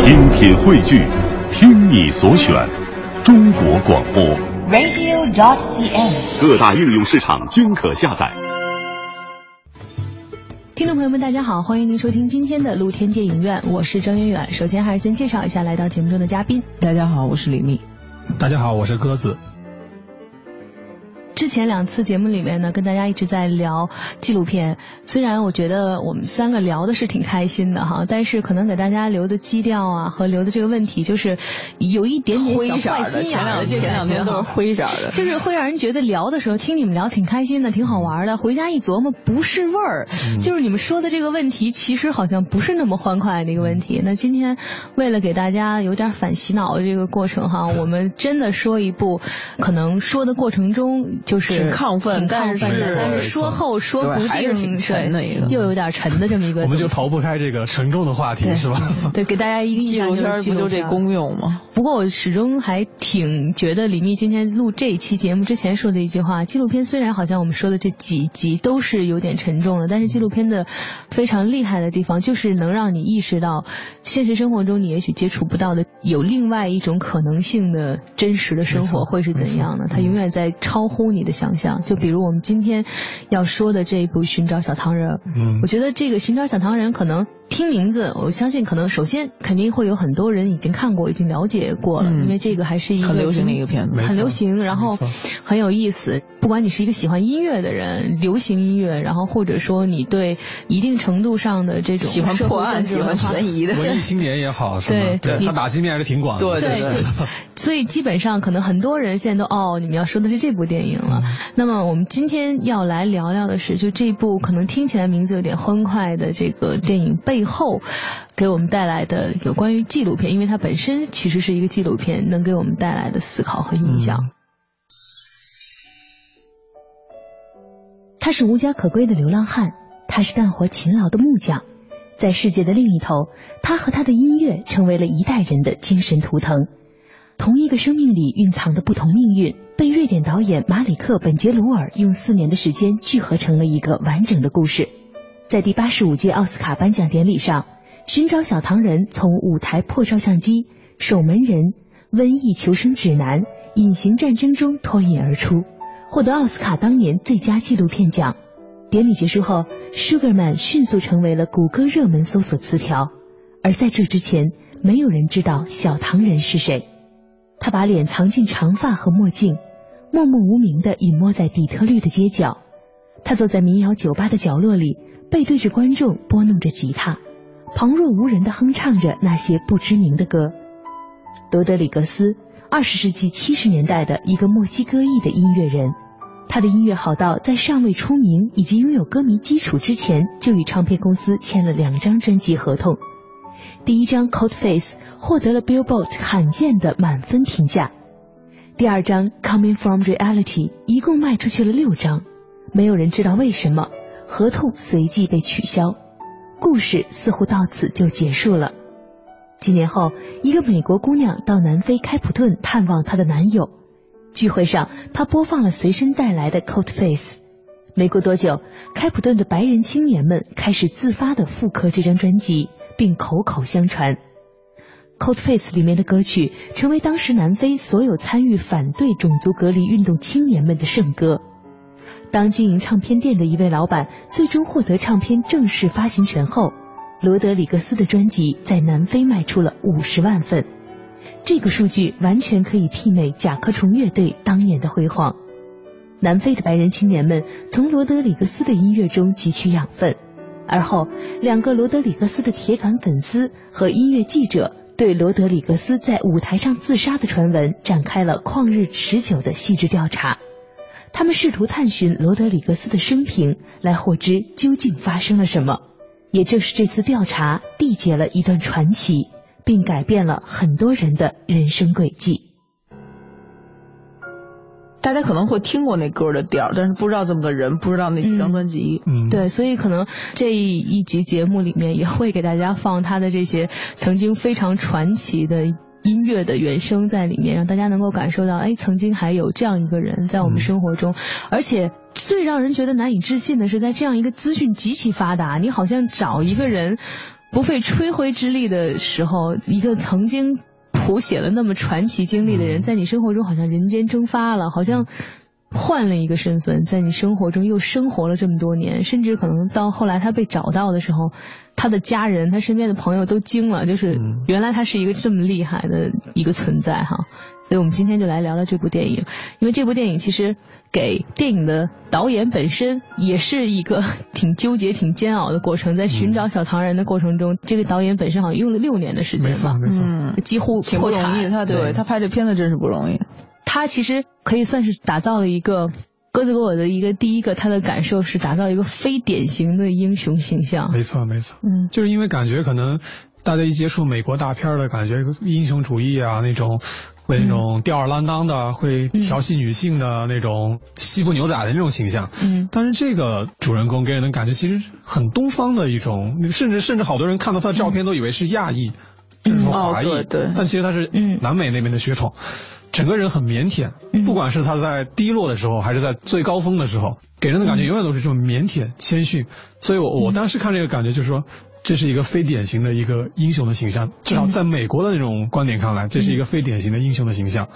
精品汇聚，听你所选，中国广播。radio.dot.cn，。各大应用市场均可下载。听众朋友们，大家好，欢迎您收听今天的露天电影院，我是张远远。首先还是先介绍一下来到节目中的嘉宾。大家好，我是李密。大家好，我是鸽子。之前两次节目里面呢，跟大家一直在聊纪录片。虽然我觉得我们三个聊的是挺开心的哈，但是可能给大家留的基调啊和留的这个问题，就是有一点点小坏心眼前两天都是灰色的，就是会让人觉得聊的时候听你们聊挺开心的，挺好玩的。回家一琢磨不是味儿，就是你们说的这个问题，其实好像不是那么欢快的一个问题。那今天为了给大家有点反洗脑的这个过程哈，我们真的说一部，可能说的过程中就是挺亢奋，挺亢奋的，但是说后说不定挺沉的一个，又有点沉的这么一个。我们就逃不开这个沉重的话题，是吧？对，给大家一个纪录片不就这功用吗？不过我始终还挺觉得李密今天录这一期节目之前说的一句话：纪录片虽然好像我们说的这几集都是有点沉重的，但是纪录片的非常厉害的地方就是能让你意识到，现实生活中你也许接触不到的有另外一种可能性的真实的生活会是怎样的。它永远在超乎你的想象。就比如我们今天要说的这一部《寻找小糖人》，嗯，我觉得这个《寻找小糖人》可能听名字，我相信可能首先肯定会有很多人已经看过、已经了解过了，嗯、因为这个还是一个很流行的一个片子，很流行，然后很有意思。不管你是一个喜欢音乐的人，流行音乐，然后或者说你对一定程度上的这种喜欢破案、喜欢悬疑的文艺青年也好，是对对，他打击面还是挺广的。对对对。所以基本上可能很多人现在都哦，你们要说的是这部电影了。嗯、那么我们今天要来聊聊的是，就这部可能听起来名字有点欢快的这个电影背后，给我们带来的有关于纪录片，因为它本身其实是一个纪录片，能给我们带来的思考和印象。嗯、他是无家可归的流浪汉，他是干活勤劳的木匠，在世界的另一头，他和他的音乐成为了一代人的精神图腾。同一个生命里蕴藏的不同命运，被瑞典导演马里克·本杰鲁尔用四年的时间聚合成了一个完整的故事。在第八十五届奥斯卡颁奖典礼上，《寻找小糖人》从舞台破照相机、守门人、瘟疫求生指南、隐形战争中脱颖而出，获得奥斯卡当年最佳纪录片奖。典礼结束后，Sugarman 迅速成为了谷歌热门搜索词条，而在这之前，没有人知道小糖人是谁。他把脸藏进长发和墨镜，默默无名地隐没在底特律的街角。他坐在民谣酒吧的角落里，背对着观众拨弄着吉他，旁若无人地哼唱着那些不知名的歌。罗德里格斯，二十世纪七十年代的一个墨西哥裔的音乐人，他的音乐好到在尚未出名以及拥有歌迷基础之前，就与唱片公司签了两张专辑合同。第一张《Cold Face》获得了 Billboard 罕见的满分评价，第二张《Coming from Reality》一共卖出去了六张，没有人知道为什么，合同随即被取消，故事似乎到此就结束了。几年后，一个美国姑娘到南非开普敦探望她的男友，聚会上她播放了随身带来的《Cold Face》，没过多久，开普敦的白人青年们开始自发的复刻这张专辑。并口口相传，《Cold Face》里面的歌曲成为当时南非所有参与反对种族隔离运动青年们的圣歌。当经营唱片店的一位老板最终获得唱片正式发行权后，罗德里格斯的专辑在南非卖出了五十万份，这个数据完全可以媲美甲壳虫乐队当年的辉煌。南非的白人青年们从罗德里格斯的音乐中汲取养分。而后，两个罗德里格斯的铁杆粉丝和音乐记者对罗德里格斯在舞台上自杀的传闻展开了旷日持久的细致调查。他们试图探寻罗德里格斯的生平，来获知究竟发生了什么。也正是这次调查缔结了一段传奇，并改变了很多人的人生轨迹。大家可能会听过那歌的调，但是不知道这么个人，不知道那几张专辑。嗯，对，所以可能这一集节目里面也会给大家放他的这些曾经非常传奇的音乐的原声在里面，让大家能够感受到，哎，曾经还有这样一个人在我们生活中，而且最让人觉得难以置信的是，在这样一个资讯极其发达，你好像找一个人。不费吹灰之力的时候，一个曾经谱写了那么传奇经历的人，在你生活中好像人间蒸发了，好像换了一个身份，在你生活中又生活了这么多年，甚至可能到后来他被找到的时候，他的家人、他身边的朋友都惊了，就是原来他是一个这么厉害的一个存在哈。所以我们今天就来聊聊这部电影，因为这部电影其实给电影的导演本身也是一个 挺纠结、挺煎熬的过程，在寻找小唐人的过程中，这个导演本身好像用了六年的时间吧，没错，嗯，几乎挺不容易的。他对他拍这片子真是不容易。他其实可以算是打造了一个鸽子给我的一个第一个他的感受是打造一个非典型的英雄形象。没错，没错，嗯，就是因为感觉可能大家一接触美国大片的感觉，英雄主义啊那种。会那种吊儿郎当的，会调戏女性的那种西部牛仔的那种形象。嗯，但是这个主人公给人的感觉其实很东方的一种，甚至甚至好多人看到他的照片都以为是亚裔，就是说华裔。对，但其实他是南美那边的血统。整个人很腼腆，不管是他在低落的时候，还是在最高峰的时候，给人的感觉永远都是这种腼腆谦逊。所以我我当时看这个感觉就是说。这是一个非典型的一个英雄的形象，至少在美国的那种观点看来，这是一个非典型的英雄的形象。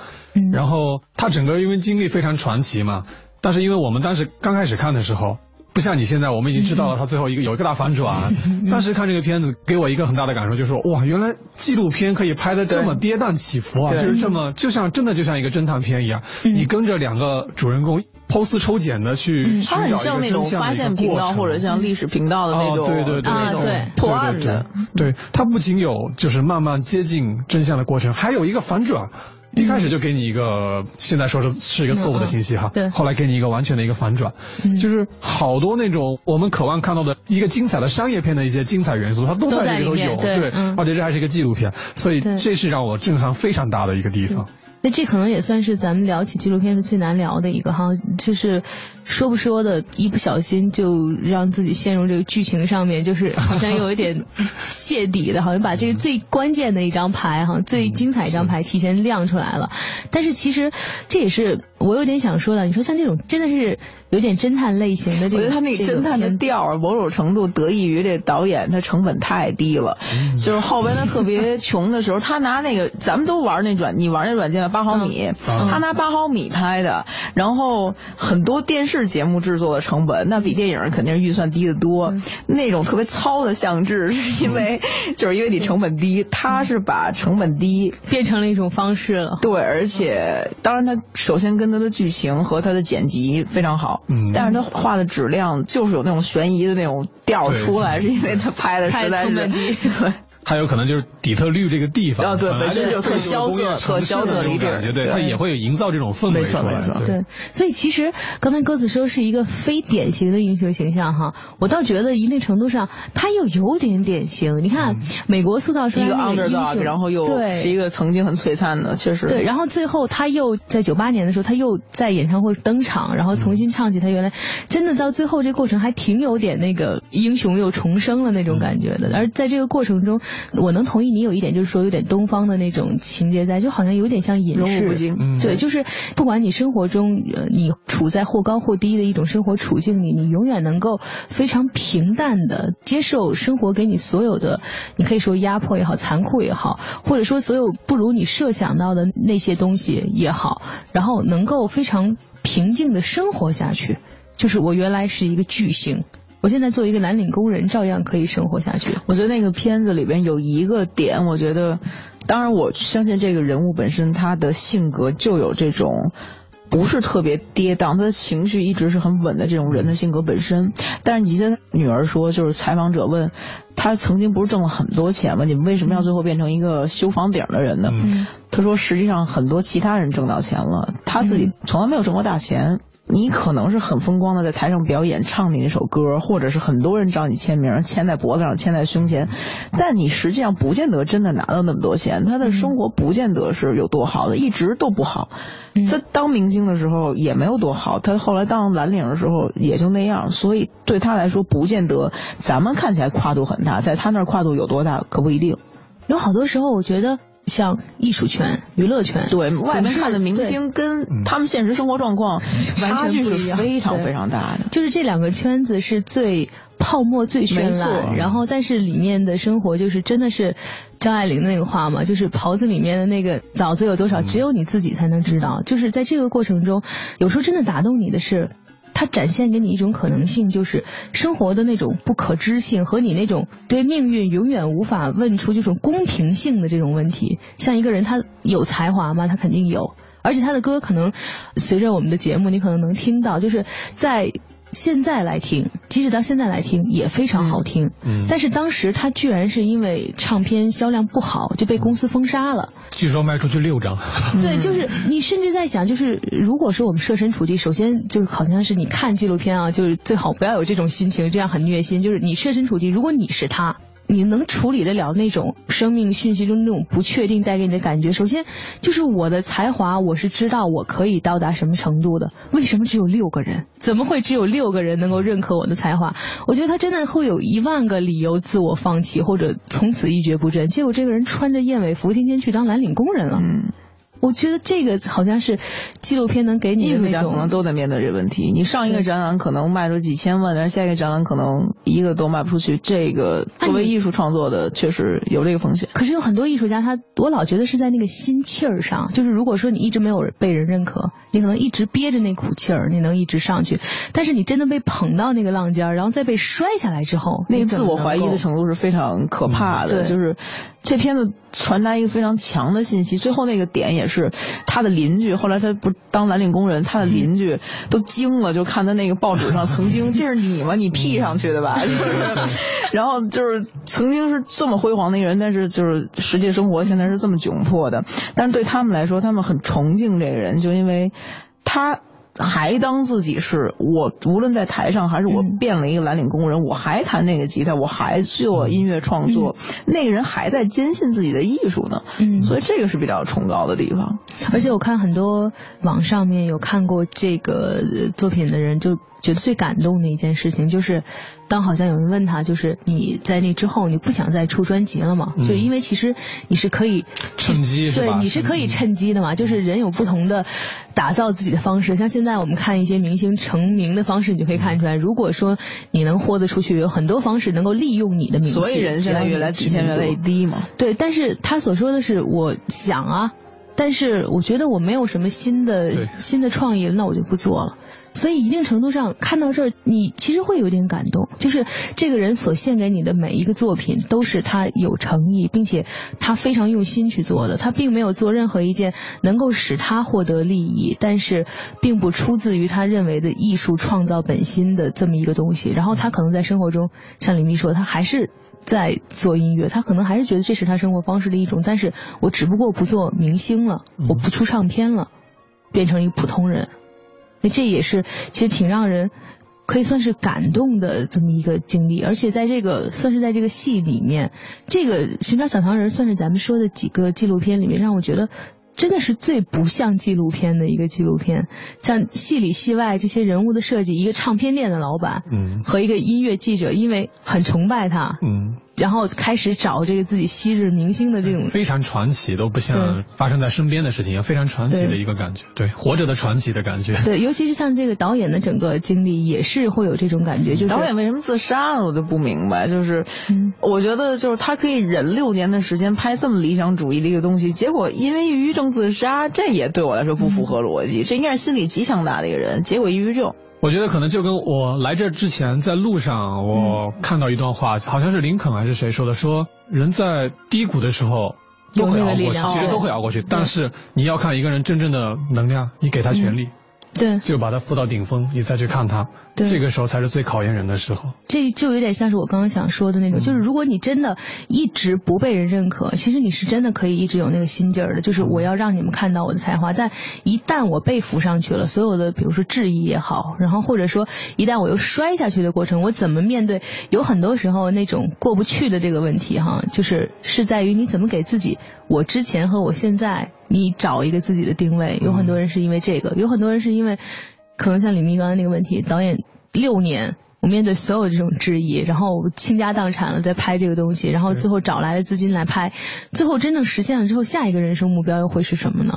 然后他整个因为经历非常传奇嘛，但是因为我们当时刚开始看的时候。不像你现在，我们已经知道了他最后一个有一个大反转。当时看这个片子，给我一个很大的感受，就是说，哇，原来纪录片可以拍的这么跌宕起伏啊，就是这么就像真的就像一个侦探片一样，你跟着两个主人公剖丝抽茧的去寻找一个像那种发现频道或者像历史频道的那种，对对对，那种破案的。对它不仅有就是慢慢接近真相的过程，还有一个反转。一开始就给你一个，现在说是是一个错误的信息哈，对，后来给你一个完全的一个反转，就是好多那种我们渴望看到的一个精彩的商业片的一些精彩元素，它都在里头有，对，而且这还是一个纪录片，所以这是让我震撼非常大的一个地方。那这可能也算是咱们聊起纪录片是最难聊的一个哈，就是说不说的，一不小心就让自己陷入这个剧情上面，就是好像有一点泄底的，好像把这个最关键的一张牌哈，最精彩一张牌提前亮出来了。但是其实这也是我有点想说的，你说像这种真的是有点侦探类型的，这个，我觉得他那个侦探的调儿，某种程度得益于这导演他成本太低了，就是后边他特别穷的时候，他拿那个咱们都玩那软，你玩那软件。八毫米，他拿八毫米拍的，然后很多电视节目制作的成本，那比电影肯定是预算低得多。那种特别糙的相制，是因为就是因为你成本低，他是把成本低变成了一种方式了。对，而且当然他首先跟他的剧情和他的剪辑非常好，嗯，但是他画的质量就是有那种悬疑的那种调出来，是因为他拍的实在是成 还有可能就是底特律这个地方，啊对，本身就特萧瑟、特萧瑟的感觉，对，它也会营造这种氛围出来。对，所以其实刚才鸽子说是一个非典型的英雄形象哈，我倒觉得一定程度上他又有点典型。你看美国塑造出来一个 underdog，然后又是一个曾经很璀璨的，确实。对，然后最后他又在九八年的时候，他又在演唱会登场，然后重新唱起他原来真的到最后这过程还挺有点那个英雄又重生了那种感觉的。而在这个过程中。我能同意你有一点，就是说有点东方的那种情节在，就好像有点像隐士，对，就是不管你生活中你处在或高或低的一种生活处境里，你永远能够非常平淡的接受生活给你所有的，你可以说压迫也好，残酷也好，或者说所有不如你设想到的那些东西也好，然后能够非常平静的生活下去。就是我原来是一个巨星。我现在做一个蓝领工人，照样可以生活下去。我觉得那个片子里边有一个点，我觉得，当然我相信这个人物本身他的性格就有这种不是特别跌宕，他的情绪一直是很稳的这种人的性格本身。但是你记得女儿说，就是采访者问他曾经不是挣了很多钱吗？你们为什么要最后变成一个修房顶的人呢？他说实际上很多其他人挣到钱了，他自己从来没有挣过大钱。你可能是很风光的在台上表演唱你那首歌，或者是很多人找你签名，签在脖子上，签在胸前，但你实际上不见得真的拿到那么多钱。他的生活不见得是有多好的，一直都不好。他当明星的时候也没有多好，他后来当蓝领的时候也就那样。所以对他来说，不见得咱们看起来跨度很大，在他那儿跨度有多大可不一定。有好多时候，我觉得。像艺术圈、娱乐圈，对外面看的明星跟他们现实生活状况差距是非常非常大的。就是这两个圈子是最泡沫最绚烂，然后但是里面的生活就是真的是张爱玲的那个话嘛，就是袍子里面的那个枣子有多少，只有你自己才能知道。就是在这个过程中，有时候真的打动你的是。它展现给你一种可能性，就是生活的那种不可知性和你那种对命运永远无法问出这种公平性的这种问题。像一个人，他有才华吗？他肯定有，而且他的歌可能随着我们的节目，你可能能听到，就是在。现在来听，即使到现在来听也非常好听。嗯，但是当时他居然是因为唱片销量不好就被公司封杀了。据说卖出去六张。对，就是你甚至在想，就是如果说我们设身处地，首先就是好像是你看纪录片啊，就是最好不要有这种心情，这样很虐心。就是你设身处地，如果你是他。你能处理得了那种生命信息中那种不确定带给你的感觉？首先，就是我的才华，我是知道我可以到达什么程度的。为什么只有六个人？怎么会只有六个人能够认可我的才华？我觉得他真的会有一万个理由自我放弃，或者从此一蹶不振。结果这个人穿着燕尾服，天天去当蓝领工人了。嗯我觉得这个好像是纪录片能给你的艺术家可能都在面对这个问题。你上一个展览可能卖出几千万，但是下一个展览可能一个都卖不出去。这个作为艺术创作的，确实有这个风险。可是有很多艺术家，他我老觉得是在那个心气儿上，就是如果说你一直没有被人认可，你可能一直憋着那股气儿，你能一直上去。但是你真的被捧到那个浪尖儿，然后再被摔下来之后，那个自我怀疑的程度是非常可怕的。就是这片子传达一个非常强的信息，最后那个点也是他的。邻居后来他不当蓝领工人，他的邻居都惊了，就看他那个报纸上曾经 这是你吗？你 P 上去的吧？然后就是曾经是这么辉煌的一个人，但是就是实际生活现在是这么窘迫的。但是对他们来说，他们很崇敬这个人，就因为他。还当自己是我，无论在台上还是我变了一个蓝领工人，我还弹那个吉他，我还做音乐创作，那个人还在坚信自己的艺术呢。嗯，所以这个是比较崇高的地方。而且我看很多网上面有看过这个作品的人，就觉得最感动的一件事情就是。当好像有人问他，就是你在那之后你不想再出专辑了吗？就因为其实你是可以趁机是吧？对，你是可以趁机的嘛。就是人有不同的打造自己的方式，像现在我们看一些明星成名的方式，你就可以看出来。如果说你能豁得出去，有很多方式能够利用你的名气。所以人现在越来底线越来越低嘛。对，但是他所说的是，我想啊，但是我觉得我没有什么新的新的创意，那我就不做了。所以一定程度上看到这儿，你其实会有点感动，就是这个人所献给你的每一个作品都是他有诚意，并且他非常用心去做的。他并没有做任何一件能够使他获得利益，但是并不出自于他认为的艺术创造本心的这么一个东西。然后他可能在生活中，像李密说，他还是在做音乐，他可能还是觉得这是他生活方式的一种。但是我只不过不做明星了，我不出唱片了，变成一个普通人。这也是其实挺让人可以算是感动的这么一个经历，而且在这个算是在这个戏里面，这个《寻找小糖人》算是咱们说的几个纪录片里面让我觉得真的是最不像纪录片的一个纪录片。像戏里戏外这些人物的设计，一个唱片店的老板，嗯，和一个音乐记者，因为很崇拜他，嗯。然后开始找这个自己昔日明星的这种非常传奇，都不像发生在身边的事情，非常传奇的一个感觉，对活着的传奇的感觉。对，尤其是像这个导演的整个经历，也是会有这种感觉。就是导演为什么自杀了，我就不明白。就是，我觉得就是他可以忍六年的时间拍这么理想主义的一个东西，结果因为抑郁症自杀，这也对我来说不符合逻辑。这应该是心理极强大的一个人，结果抑郁症。我觉得可能就跟我来这之前在路上，我看到一段话，好像是林肯还是谁说的，说人在低谷的时候都会熬过去，其实都会熬过去，但是你要看一个人真正的能量，你给他权利。对，就把它扶到顶峰，你再去看它，这个时候才是最考验人的时候。这就有点像是我刚刚想说的那种，就是如果你真的一直不被人认可，其实你是真的可以一直有那个心劲儿的，就是我要让你们看到我的才华。但一旦我被扶上去了，所有的比如说质疑也好，然后或者说一旦我又摔下去的过程，我怎么面对？有很多时候那种过不去的这个问题哈，就是是在于你怎么给自己，我之前和我现在。你找一个自己的定位，有很多人是因为这个，有很多人是因为，可能像李密刚才那个问题，导演六年。我面对所有这种质疑，然后倾家荡产了在拍这个东西，然后最后找来了资金来拍，最后真正实现了之后，下一个人生目标又会是什么呢？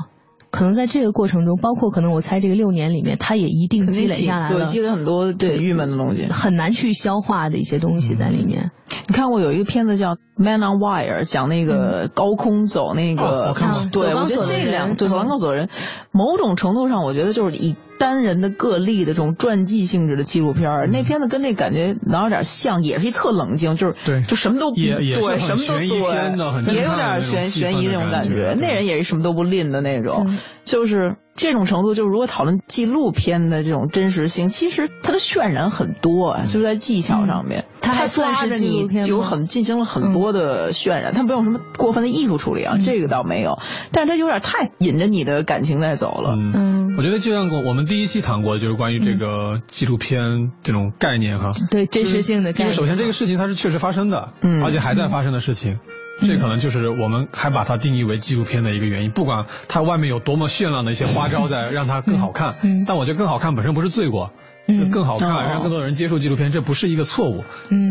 可能在这个过程中，包括可能我猜这个六年里面，他也一定积累下来了，积累很多对郁闷的东西，很难去消化的一些东西在里面。你看过有一个片子叫《Man on Wire》，讲那个高空走那个，对，我觉得这两对走钢索的人，某种程度上，我觉得就是以单人的个例的这种传记性质的纪录片那片子跟那感觉哪有点像，也是一特冷静，就是对，就什么都也也对，什么都对，也有点悬悬疑那种感觉。那人也是什么都不吝的那种，就是这种程度。就是如果讨论纪录片的这种真实性，其实它的渲染很多啊，就在技巧上面，它还抓着你有很进行了很多的渲染，它没有什么过分的艺术处理啊，这个倒没有，但是它有点太引着你的感情在走了。嗯，我觉得就像我们第一期谈过，就是关于这个纪录片这种概念哈，对真实性的概念。因为首先这个事情它是确实发生的，嗯，而且还在发生的事情。这可能就是我们还把它定义为纪录片的一个原因。不管它外面有多么绚烂的一些花招在让它更好看，但我觉得更好看本身不是罪过，更好看让更多人接触纪录片，这不是一个错误。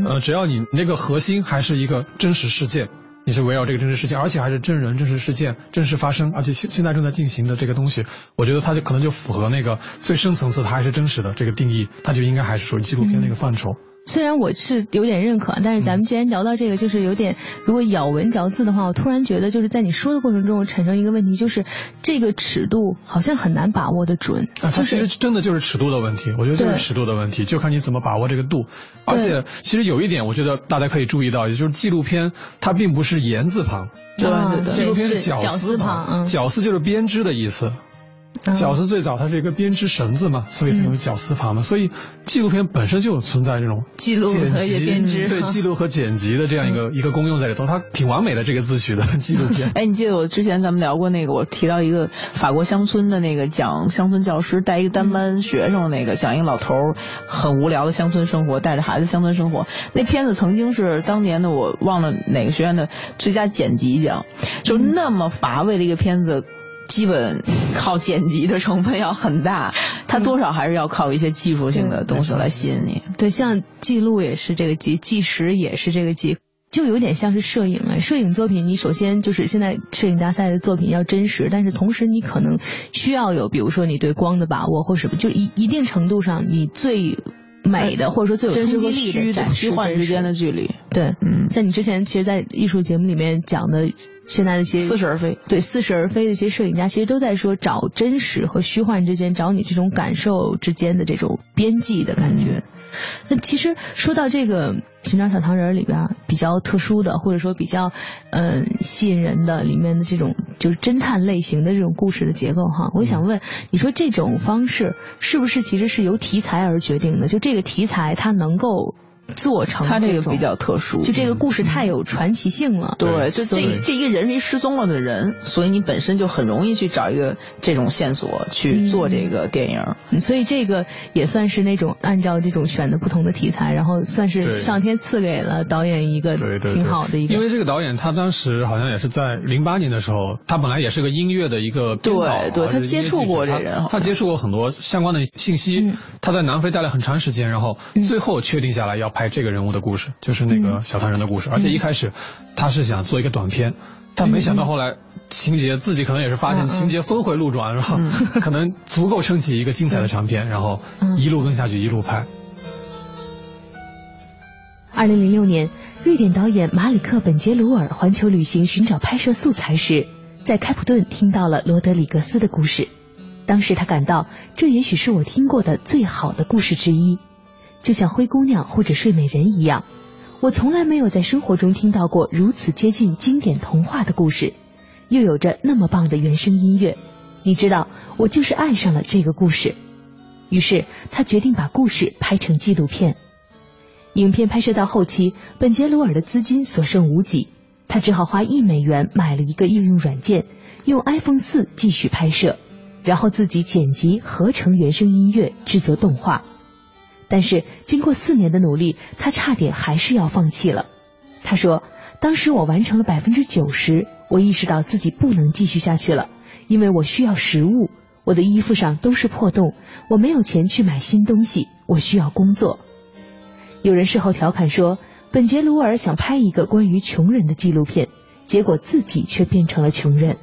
呃，只要你那个核心还是一个真实事件，你是围绕这个真实事件，而且还是真人真实事件真实发生，而且现现在正在进行的这个东西，我觉得它就可能就符合那个最深层次它还是真实的这个定义，它就应该还是属于纪录片那个范畴。虽然我是有点认可，但是咱们既然聊到这个，就是有点如果咬文嚼字的话，我突然觉得就是在你说的过程中产生一个问题，就是这个尺度好像很难把握的准。啊，它其实真的就是尺度的问题，我觉得就是尺度的问题，就看你怎么把握这个度。而且其实有一点，我觉得大家可以注意到，也就是纪录片它并不是言字旁，对对对，纪录片是绞丝旁，绞丝就是编织的意思。绞丝最早它是一个编织绳子嘛，所以它用绞丝旁嘛。所以纪录片本身就存在这种记录和编织，对记录和剪辑的这样一个一个功用在里头，它挺完美的这个自诩的 纪录片。哎，你记得我之前咱们聊过那个，我提到一个法国乡村的那个讲乡村教师带一个单班学生那个，讲一个老头很无聊的乡村生活，带着孩子乡村生活。那片子曾经是当年的我忘了哪个学院的最佳剪辑奖，就那么乏味的一个片子。基本靠剪辑的成分要很大，它多少还是要靠一些技术性的东西来吸引你。对，像记录也是这个记，计时也是这个记，就有点像是摄影哎。摄影作品，你首先就是现在摄影大赛的作品要真实，但是同时你可能需要有，比如说你对光的把握或什么，就一一定程度上你最美的或者说最有冲击力的展示幻之间的距离。对，嗯，像你之前其实，在艺术节目里面讲的。现在那些似是而非，对似是而非的一些摄影家，其实都在说找真实和虚幻之间，找你这种感受之间的这种边际的感觉。那其实说到这个《寻找小糖人》里边比较特殊的，或者说比较嗯吸引人的里面的这种就是侦探类型的这种故事的结构哈，我想问你说这种方式是不是其实是由题材而决定的？就这个题材它能够。做成他这个比较特殊，就这个故事太有传奇性了。对，就这这一个人是一失踪了的人，所以你本身就很容易去找一个这种线索去做这个电影。所以这个也算是那种按照这种选的不同的题材，然后算是上天赐给了导演一个挺好的一个。因为这个导演他当时好像也是在零八年的时候，他本来也是个音乐的一个对对，他接触过这人，他接触过很多相关的信息。他在南非待了很长时间，然后最后确定下来要。拍这个人物的故事，就是那个小唐人的故事。而且一开始他是想做一个短片，但没想到后来情节自己可能也是发现情节峰回路转，然后 可能足够撑起一个精彩的长片，然后一路跟下去，一路拍。二零零六年，瑞典导演马里克本杰鲁尔环球旅行寻找拍摄素材时，在开普敦听到了罗德里格斯的故事。当时他感到，这也许是我听过的最好的故事之一。就像灰姑娘或者睡美人一样，我从来没有在生活中听到过如此接近经典童话的故事，又有着那么棒的原声音乐。你知道，我就是爱上了这个故事。于是他决定把故事拍成纪录片。影片拍摄到后期，本杰鲁尔的资金所剩无几，他只好花一美元买了一个应用软件，用 iPhone 四继续拍摄，然后自己剪辑、合成原声音乐，制作动画。但是经过四年的努力，他差点还是要放弃了。他说：“当时我完成了百分之九十，我意识到自己不能继续下去了，因为我需要食物，我的衣服上都是破洞，我没有钱去买新东西，我需要工作。有人事后调侃说，本杰鲁尔想拍一个关于穷人的纪录片，结果自己却变成了穷人。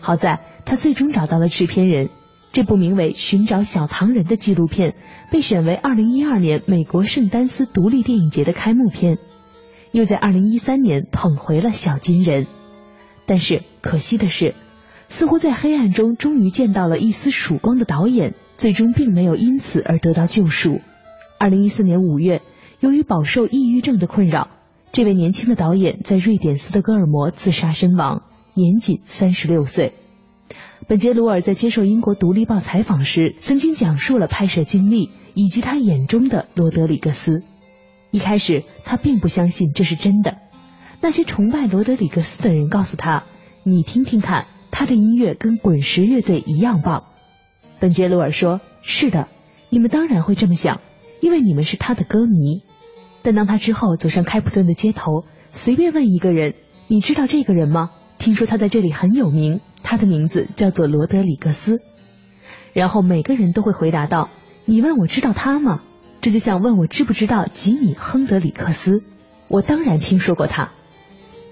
好在他最终找到了制片人。这部名为《寻找小唐人》的纪录片被选为2012年美国圣丹斯独立电影节的开幕片，又在2013年捧回了小金人。但是可惜的是，似乎在黑暗中终于见到了一丝曙光的导演，最终并没有因此而得到救赎。2014年5月，由于饱受抑郁症的困扰，这位年轻的导演在瑞典斯德哥尔摩自杀身亡，年仅36岁。本杰鲁尔在接受英国《独立报》采访时，曾经讲述了拍摄经历以及他眼中的罗德里格斯。一开始，他并不相信这是真的。那些崇拜罗德里格斯的人告诉他：“你听听看，他的音乐跟滚石乐队一样棒。”本杰鲁尔说：“是的，你们当然会这么想，因为你们是他的歌迷。”但当他之后走上开普敦的街头，随便问一个人：“你知道这个人吗？听说他在这里很有名。”他的名字叫做罗德里格斯，然后每个人都会回答道：“你问我知道他吗？这就像问我知不知道吉米·亨德里克斯。我当然听说过他。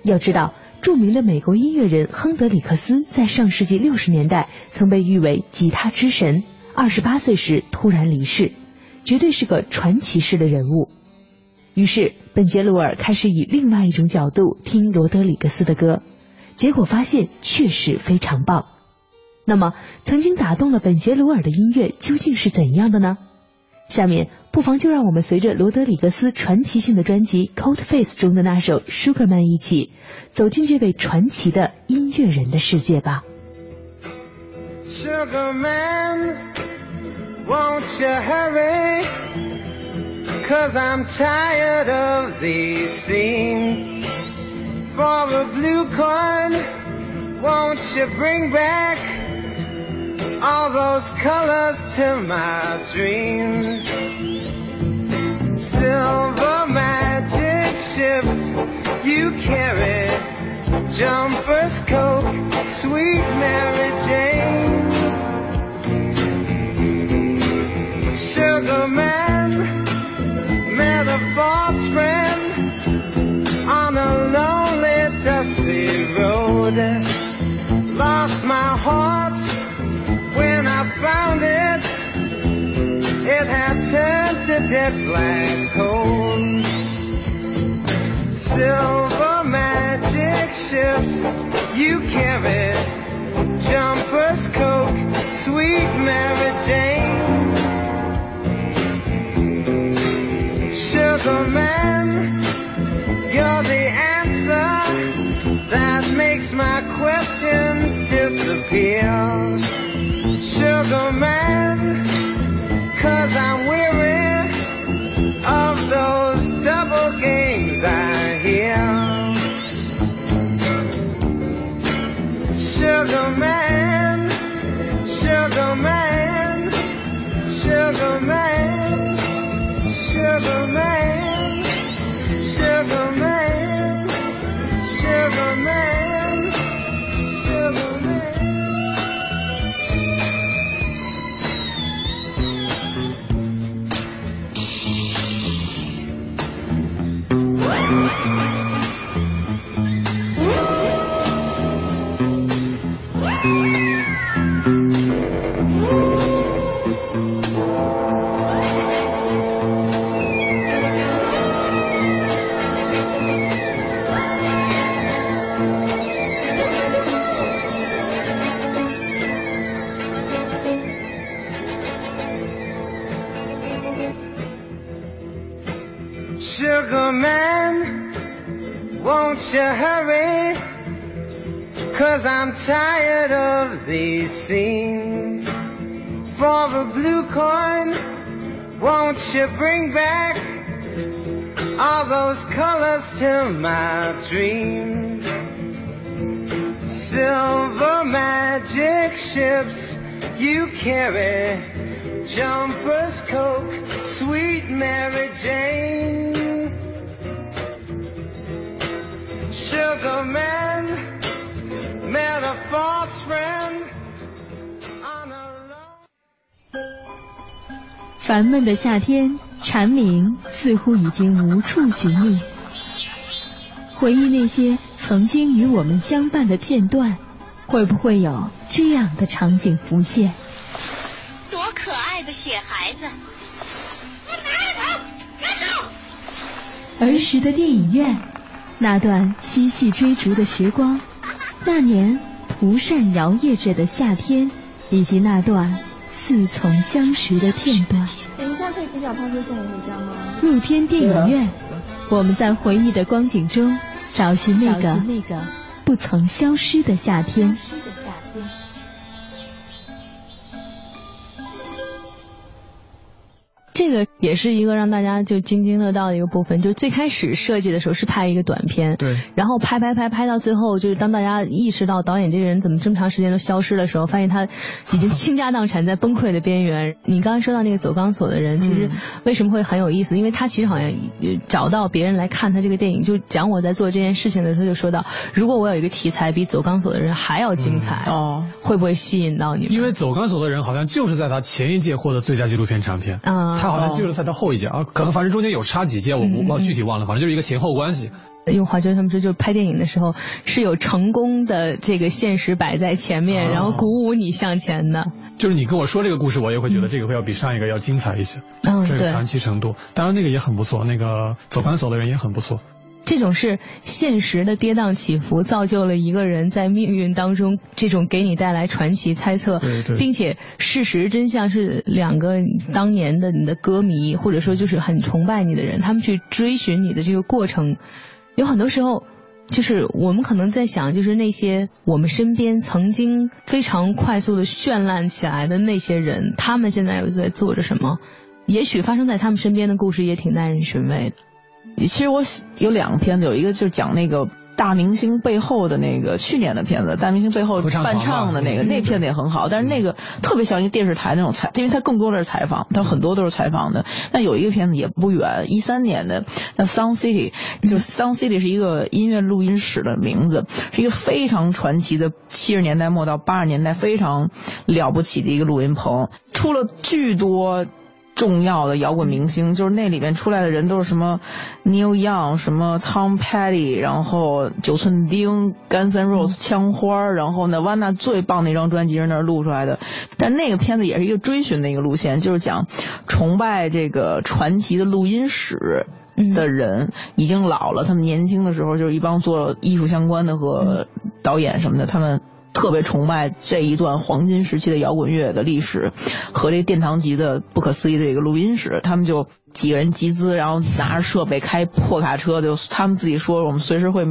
要知道，著名的美国音乐人亨德里克斯在上世纪六十年代曾被誉为吉他之神，二十八岁时突然离世，绝对是个传奇式的人物。于是，本杰鲁尔开始以另外一种角度听罗德里格斯的歌。”结果发现确实非常棒。那么，曾经打动了本杰鲁尔的音乐究竟是怎样的呢？下面不妨就让我们随着罗德里格斯传奇性的专辑《Cold Face》中的那首《Sugar Man》一起走进这位传奇的音乐人的世界吧。Sugar Man, won't you hurry? Cause I'm tired of these scenes. For a blue coin. Won't you bring back all those colors to my dreams? Silver magic ships you carry, jumpers, coke, sweet Mary Jane. Sugar man, dead black coal. Silver magic ships you carry. Jumpers, Coke, sweet Mary Jane. Sugar man, won't you hurry? Cause I'm tired of these scenes. For a blue coin, won't you bring back all those colors to my dreams? Silver magic ships you carry, jumpers, coke, sweet Mary Jane. Sugar man met a false friend on a 烦闷的夏天，蝉鸣似乎已经无处寻觅。回忆那些曾经与我们相伴的片段，会不会有这样的场景浮现？多可爱的雪孩子！儿时的电影院，那段嬉戏追逐的时光，那年蒲扇摇曳着的夏天，以及那段似曾相识的片段。等一下可以请小胖哥送我回家吗？露天电影院，我们在回忆的光景中找寻那个那个不曾消失的夏天。这个也是一个让大家就津津乐道的一个部分。就最开始设计的时候是拍一个短片，对，然后拍拍拍拍到最后，就是当大家意识到导演这个人怎么这么长时间都消失的时候，发现他已经倾家荡产，在崩溃的边缘。你刚刚说到那个走钢索的人，其实为什么会很有意思？因为他其实好像找到别人来看他这个电影，就讲我在做这件事情的时候，就说到，如果我有一个题材比走钢索的人还要精彩，哦，会不会吸引到你们？因为走钢索的人好像就是在他前一届获得最佳纪录片长片，啊他好像就是在他后一届啊，可能反正中间有差几届，我我我具体忘了，反正就是一个前后关系。用华娟他们说，就是拍电影的时候是有成功的这个现实摆在前面，哦然后鼓舞你向前的。就是你跟我说这个故事，我也会觉得这个会要比上一个要精彩一些，嗯，对，这个传奇程度。当然那个也很不错，那个走钢索的人也很不错。这种是现实的跌宕起伏，造就了一个人在命运当中这种给你带来传奇猜测，对对并且事实真相是两个当年的你的歌迷，或者说就是很崇拜你的人，他们去追寻你的这个过程，有很多时候。就是我们可能在想，就是那些我们身边曾经非常快速的绚烂起来的那些人，他们现在又在做着什么？也许发生在他们身边的故事也挺耐人寻味的。其实我有两个片子，有一个就是讲那个大明星背后的那个去年的片子，大明星背后伴唱的那个，那片子也很好，但是那个特别像一个电视台那种采，因为它更多的是采访，它很多都是采访的。但有一个片子也不远，一三年的那 Sound City，就 Sound City 是一个音乐录音室的名字，是一个非常传奇的七十年代末到八十年代非常了不起的一个录音棚，出了巨多。重要的摇滚明星，就是那里面出来的人都是什么 Neil Young、什么 Tom Petty，然后九寸钉、Guns N' Roses、枪花，然后呢，万娜最棒的一张专辑是那儿录出来的。但那个片子也是一个追寻的一个路线，就是讲崇拜这个传奇的录音室。的人已经老了，他们年轻的时候就是一帮做艺术相关的和导演什么的，他们特别崇拜这一段黄金时期的摇滚乐的历史和这殿堂级的不可思议的这个录音室，他们就几个人集资，然后拿着设备开破卡车，就他们自己说我们随时会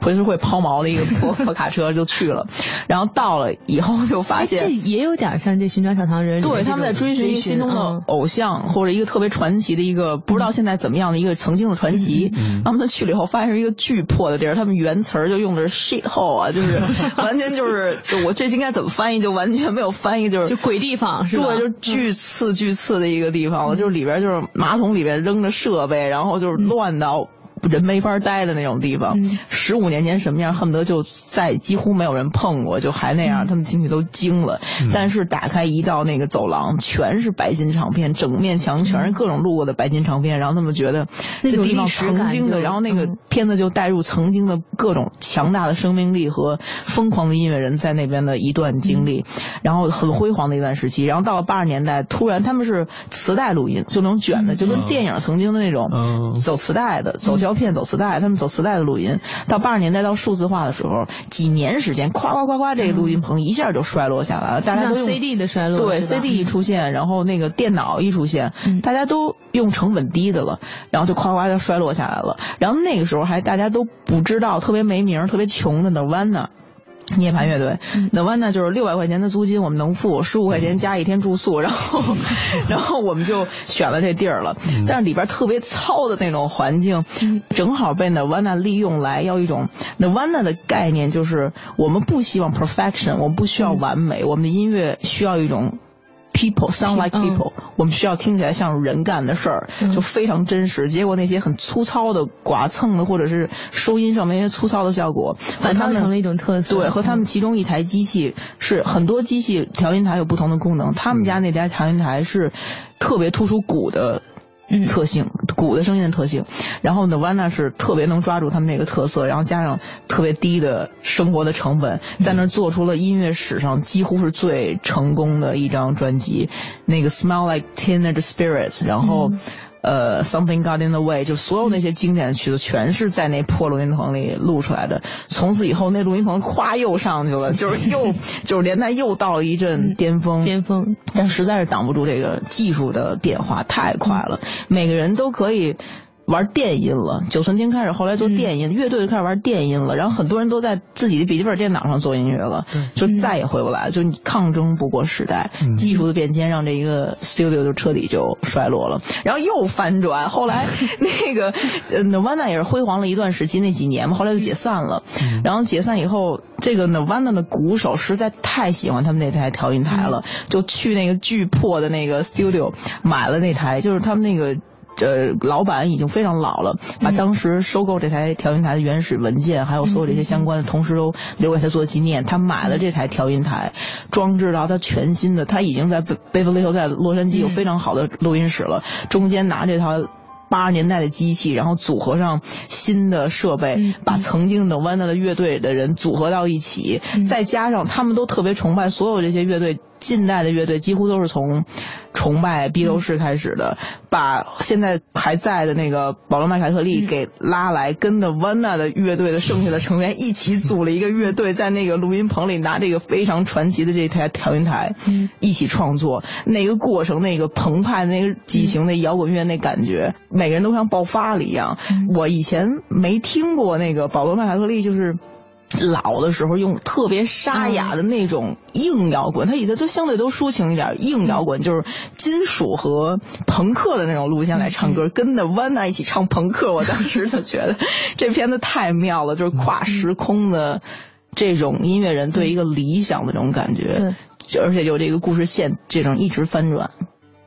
随时会抛锚的一个破 破卡车就去了，然后到了以后就发现这也有点像这《寻找小糖人》对，他们在追寻一个心中的嗯偶像，或者一个特别传奇的一个不知道现在怎么样的一个曾经的传奇。嗯然后他们去了以后，发现是一个巨破的地儿，他们原词儿就用的是 shit hole 啊，就是 完全就是，就我这应该怎么翻译，就完全没有翻译，就是就鬼地方是吧？对，就是巨次巨次的一个地方了，就是里边就是马桶里面扔着设备，然后就是乱到。人没法待的那种地方。嗯，十五年前什么样，恨不得就再几乎没有人碰过，就还那样，他们进去都惊了。但是打开一道那个走廊，全是白金唱片，整面墙全是各种路过的白金唱片，然后他们觉得那种这地方历史感曾经的，然后那个嗯片子就带入曾经的各种强大的生命力和疯狂的音乐人在那边的一段经历，然后很辉煌的一段时期。然后到了八十年代，突然他们是磁带录音，就那种卷的，就跟电影曾经的那种嗯。走磁带的、走胶片、走磁带，他们走磁带的录音。到八十年代到数字化的时候，几年时间，夸夸夸夸，这个录音棚一下就衰落下来了，大家像都用 CD 的衰落对 CD 一出现，然后那个电脑一出现，嗯大家都用成本低的了，然后就夸夸就衰落下来了。然后那个时候还大家都不知道，特别没名、特别穷的 Nirvana。涅槃乐队，Nirvana 就是六百块钱的租金我们能付，十五块钱加一天住宿，然后，然后我们就选了这地儿了。但是里边特别糙的那种环境，正好被 Nirvana 利用来要一种 Nirvana 的概念，就是我们不希望 perfection，我们不需要完美，我们的音乐需要一种 people sound like 嗯 people，、我们需要听起来像人干的事儿，嗯就非常真实。结果那些很粗糙的剐蹭的，或者是收音上面一些粗糙的效果，反倒成了一种特色。对，和他们其中一台机器是很多机器调音台有不同的功能，他们家那台调音台是特别突出鼓的。嗯。特性，鼓的声音的特性，然后呢，Vanna 是特别能抓住他们那个特色，然后加上特别低的生活的成本，在那儿做出了音乐史上几乎是最成功的一张专辑，那个 Smell Like Teenage Spirits，然后。呃，Something Got in the Way，就所有那些经典的曲子全是在那破录音棚里录出来的。从此以后，那录音棚咵又上去了，就是又就是连带又到了一阵巅峰。巅峰，但实在是挡不住这个技术的变化，太快了。每个人都可以玩电音了，九寸钉开始后来做电音，乐队就开始玩电音了，然后很多人都在自己的笔记本电脑上做音乐了，就再也回不来了。就你抗争不过时代，技术的变迁让这一个 studio 就彻底就衰落了，然后又翻转。后来 那个呃 Nirvana 也是辉煌了一段时期，那几年嘛，后来就解散了。然后解散以后，这个 Nirvana 的鼓手实在太喜欢他们那台调音台了，就去那个巨破的那个 studio 买了那台，就是他们那个。呃，老板已经非常老了，把当时收购这台调音台的原始文件，还有所有这些相关的，同时都留给他做纪念。他买了这台调音台，装置到他全新的，他已经在贝贝弗利在洛杉矶有非常好的录音室了，中间拿这套。八十年代的机器，然后组合上新的设备，把曾经的 Nirvana 的乐队的人组合到一起，再加上他们都特别崇拜所有这些乐队，近代的乐队几乎都是从崇拜披头士开始的，把现在还在的那个保罗麦凯特利给拉来，跟着 Nirvana 的乐队的剩下的成员一起组了一个乐队，在那个录音棚里拿这个非常传奇的这台调音台，一起创作，那个过程，那个澎湃，那个激情，那摇滚乐那感觉。每个人都像爆发了一样。我以前没听过那个保罗麦凯特利，就是。老的时候用特别沙哑的那种硬摇滚，他以前都相对都抒情一点，硬摇滚就是金属和朋克的那种路线来唱歌，跟着 Vanna 一起唱朋克，我当时就觉得 这片子太妙了，就是跨时空的这种音乐人对一个理想的这种感觉，而且有这个故事线这种一直翻转。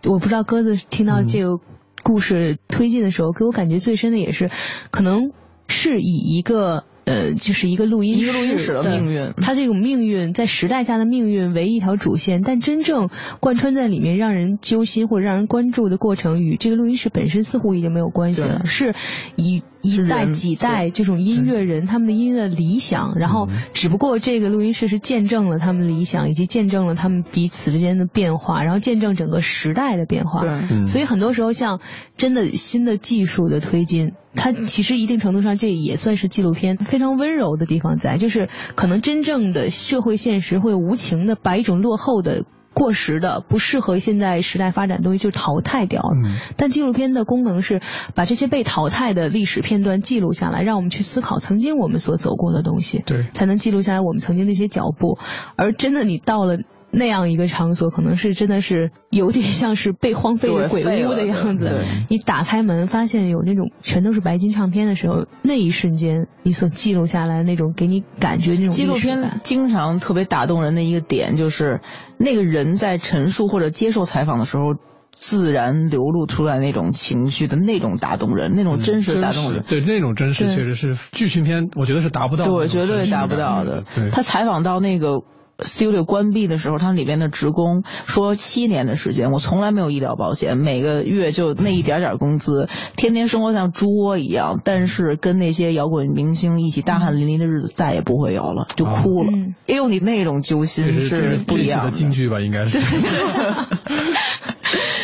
我不知道鸽子听到这个故事推进的时候，给我感觉最深的也是，可能是以一个。呃，就是一个录音一个录音室的命运，它这种命运在时代下的命运为一条主线，但真正贯穿在里面让人揪心或者让人关注的过程，与这个录音室本身似乎已经没有关系了，是一一代几代这种音乐人他们的音乐的理想，然后只不过这个录音室是见证了他们的理想，以及见证了他们彼此之间的变化，然后见证整个时代的变化。对，所以很多时候像真的新的技术的推进。它其实一定程度上，这也算是纪录片。非常温柔的地方在，就是可能真正的社会现实会无情的把一种落后的、过时的、不适合现在时代发展的东西就淘汰掉了。嗯、但纪录片的功能是把这些被淘汰的历史片段记录下来，让我们去思考曾经我们所走过的东西，对，才能记录下来我们曾经那些脚步。而真的你到了。那样一个场所，可能是真的是有点像是被荒废的鬼屋的样子。你打开门，发现有那种全都是白金唱片的时候，那一瞬间你所记录下来那种给你感觉那种纪录片经常特别打动人的一个点，就是那个人在陈述或者接受采访的时候。自然流露出来那种情绪的那种打动人，那种真实打动人。嗯、对，那种真实确实是剧情片，我觉得是达不到的。对，绝对达不到的。他采访到那个。Studio 关闭的时候，他里边的职工说，七年的时间，我从来没有医疗保险，每个月就那一点点工资，天天生活像猪窝一样。但是跟那些摇滚明星一起大汗淋漓的日子再也不会有了，就哭了。嗯、哎呦，你那种揪心是不一样的。京剧吧，应该是。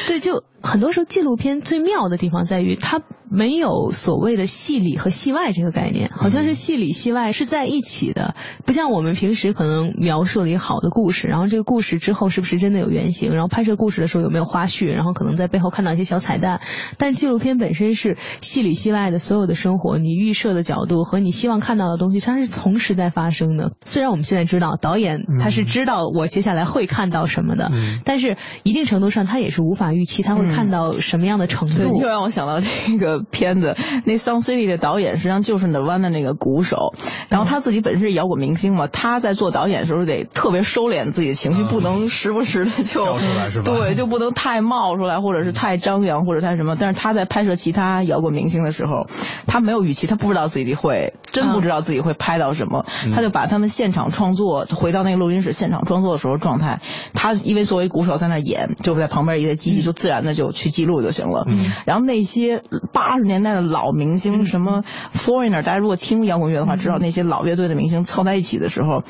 对，就很多时候纪录片最妙的地方在于，它没有所谓的戏里和戏外这个概念，好像是戏里戏外是在一起的，不像我们平时可能描述了一个好的故事，然后这个故事之后是不是真的有原型，然后拍摄故事的时候有没有花絮，然后可能在背后看到一些小彩蛋，但纪录片本身是戏里戏外的所有的生活，你预设的角度和你希望看到的东西，它是同时在发生的。虽然我们现在知道导演他是知道我接下来会看到什么的，嗯、但是一定程度上他也是无法预期他会看看到什么样的程对，度。就让我想到这个片子，那《Sound City》的导演实际上就是 Nirvana 的那个鼓手，然后他自己本身是摇滚明星嘛，他在做导演的时候得特别收敛自己的情绪，不能时不时的就对，就不能太冒出来，或者是太张扬，或者太什么。但是他在拍摄其他摇滚明星的时候，他没有预期，他不知道自己会，真不知道自己会拍到什么，他就把他们现场创作回到那个录音室现场创作的时候状态，他因为作为鼓手在那演，就在旁边一个机器就自然的就去记录就行了。然后那些八十年代的老明星，什么 Foreigner，大家如果听摇滚乐的话，知道那些老乐队的明星凑在一起的时候。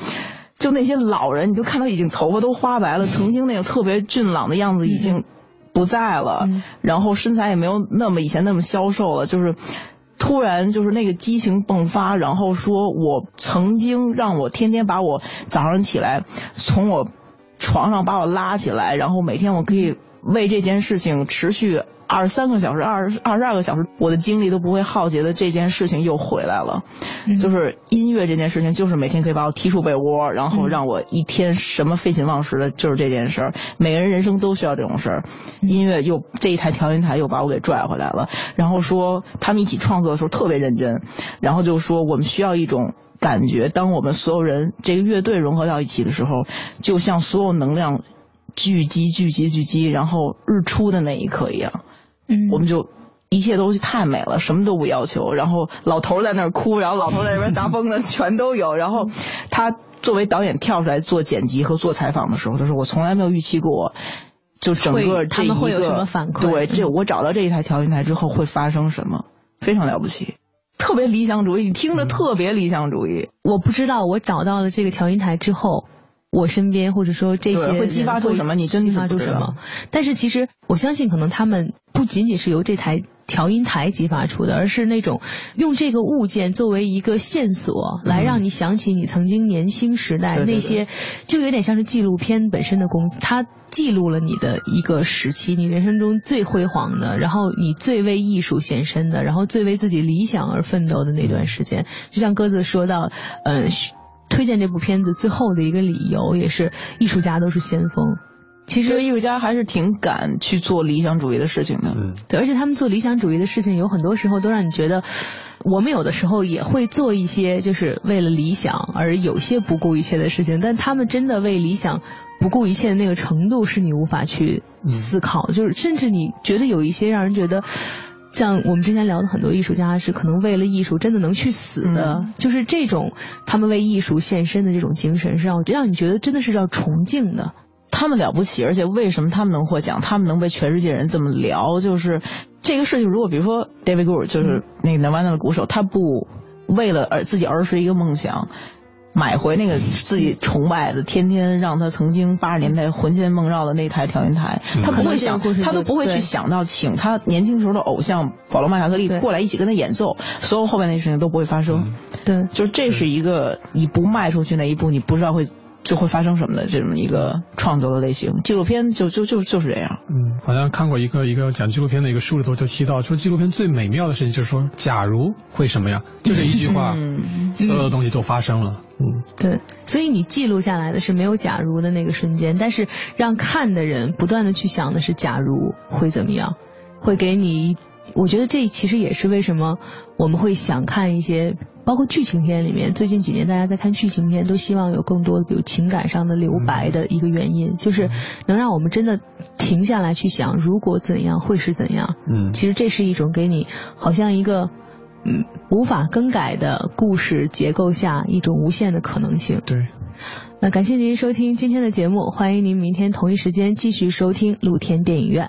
就那些老人，你就看到已经头发都花白了，曾经那个特别俊朗的样子已经不在了，然后身材也没有那么以前那么消瘦了，就是突然就是那个激情迸发，然后说我曾经让我天天把我早上起来从我床上把我拉起来，然后每天我可以为这件事情持续二十三个小时、二十二十二个小时，我的精力都不会耗竭的这件事情又回来了。就是音乐这件事情，就是每天可以把我踢出被窝，然后让我一天什么废寝忘食的，就是这件事儿。每个人人生都需要这种事儿，音乐又这一台调音台又把我给拽回来了。然后说他们一起创作的时候特别认真，然后就说我们需要一种感觉，当我们所有人这个乐队融合到一起的时候，就像所有能量聚集、聚集、聚集，然后日出的那一刻一样。嗯我们就一切东西太美了，什么都不要求。然后老头儿在那儿哭，然后老头在那边撒疯的全都有。然后他作为导演跳出来做剪辑和做采访的时候，他说：“我从来没有预期过。”就整个这一个他们会有什么反馈对，这嗯我找到这一台调音台之后会发生什么，非常了不起，特别理想主义，你听着特别理想主义。我不知道，我找到了这个调音台之后，我身边或者说这些对会激发出什么你真的激发出什么？但是其实我相信，可能他们不仅仅是由这台调音台激发出的，而是那种用这个物件作为一个线索，来让你想起你曾经年轻时代那些，就有点像是纪录片本身的功，它记录了你的一个时期，你人生中最辉煌的，然后你最为艺术献身的，然后最为自己理想而奋斗的那段时间。就像鸽子说到，呃，推荐这部片子最后的一个理由也是艺术家都是先锋。其实艺术家还是挺敢去做理想主义的事情的。嗯，对，而且他们做理想主义的事情，有很多时候都让你觉得，我们有的时候也会做一些就是为了理想而有些不顾一切的事情，但他们真的为理想不顾一切的那个程度，是你无法去思考的，就是甚至你觉得有一些让人觉得。像我们之前聊的很多艺术家是可能为了艺术真的能去死的，嗯就是这种他们为艺术献身的这种精神，是让让你觉得真的是要崇敬的。他们了不起，而且为什么他们能获奖？他们能被全世界人这么聊，就是这个事情。如果比如说 David Gould，就是那个 Nirvana 的鼓手，他不为了而自己儿时一个梦想，买回那个自己崇拜的，天天让他曾经八十年代魂牵梦绕的那台调音台，他不会想他都不会去想到请他年轻时候的偶像保罗·麦卡特利过来一起跟他演奏，所有后面那些事情都不会发生。对，就这是一个你不迈出去那一步，你不知道会就会发生什么的这么一个创作的类型。纪录片就就就就是这样。嗯，好像看过一个一个讲纪录片的一个书里头就提到，说纪录片最美妙的事情就是说，假如会什么样，就这一句话，嗯所有的东西都发生了。嗯，对，所以你记录下来的是没有假如的那个瞬间，但是让看的人不断的去想的是假如会怎么样，会给你，我觉得这其实也是为什么我们会想看一些，包括剧情片里面，最近几年大家在看剧情片都希望有更多的比如情感上的留白的一个原因，就是能让我们真的停下来去想，如果怎样会是怎样。嗯其实这是一种给你好像一个。嗯，无法更改的故事结构下一种无限的可能性。对。那感谢您收听今天的节目，欢迎您明天同一时间继续收听露天电影院。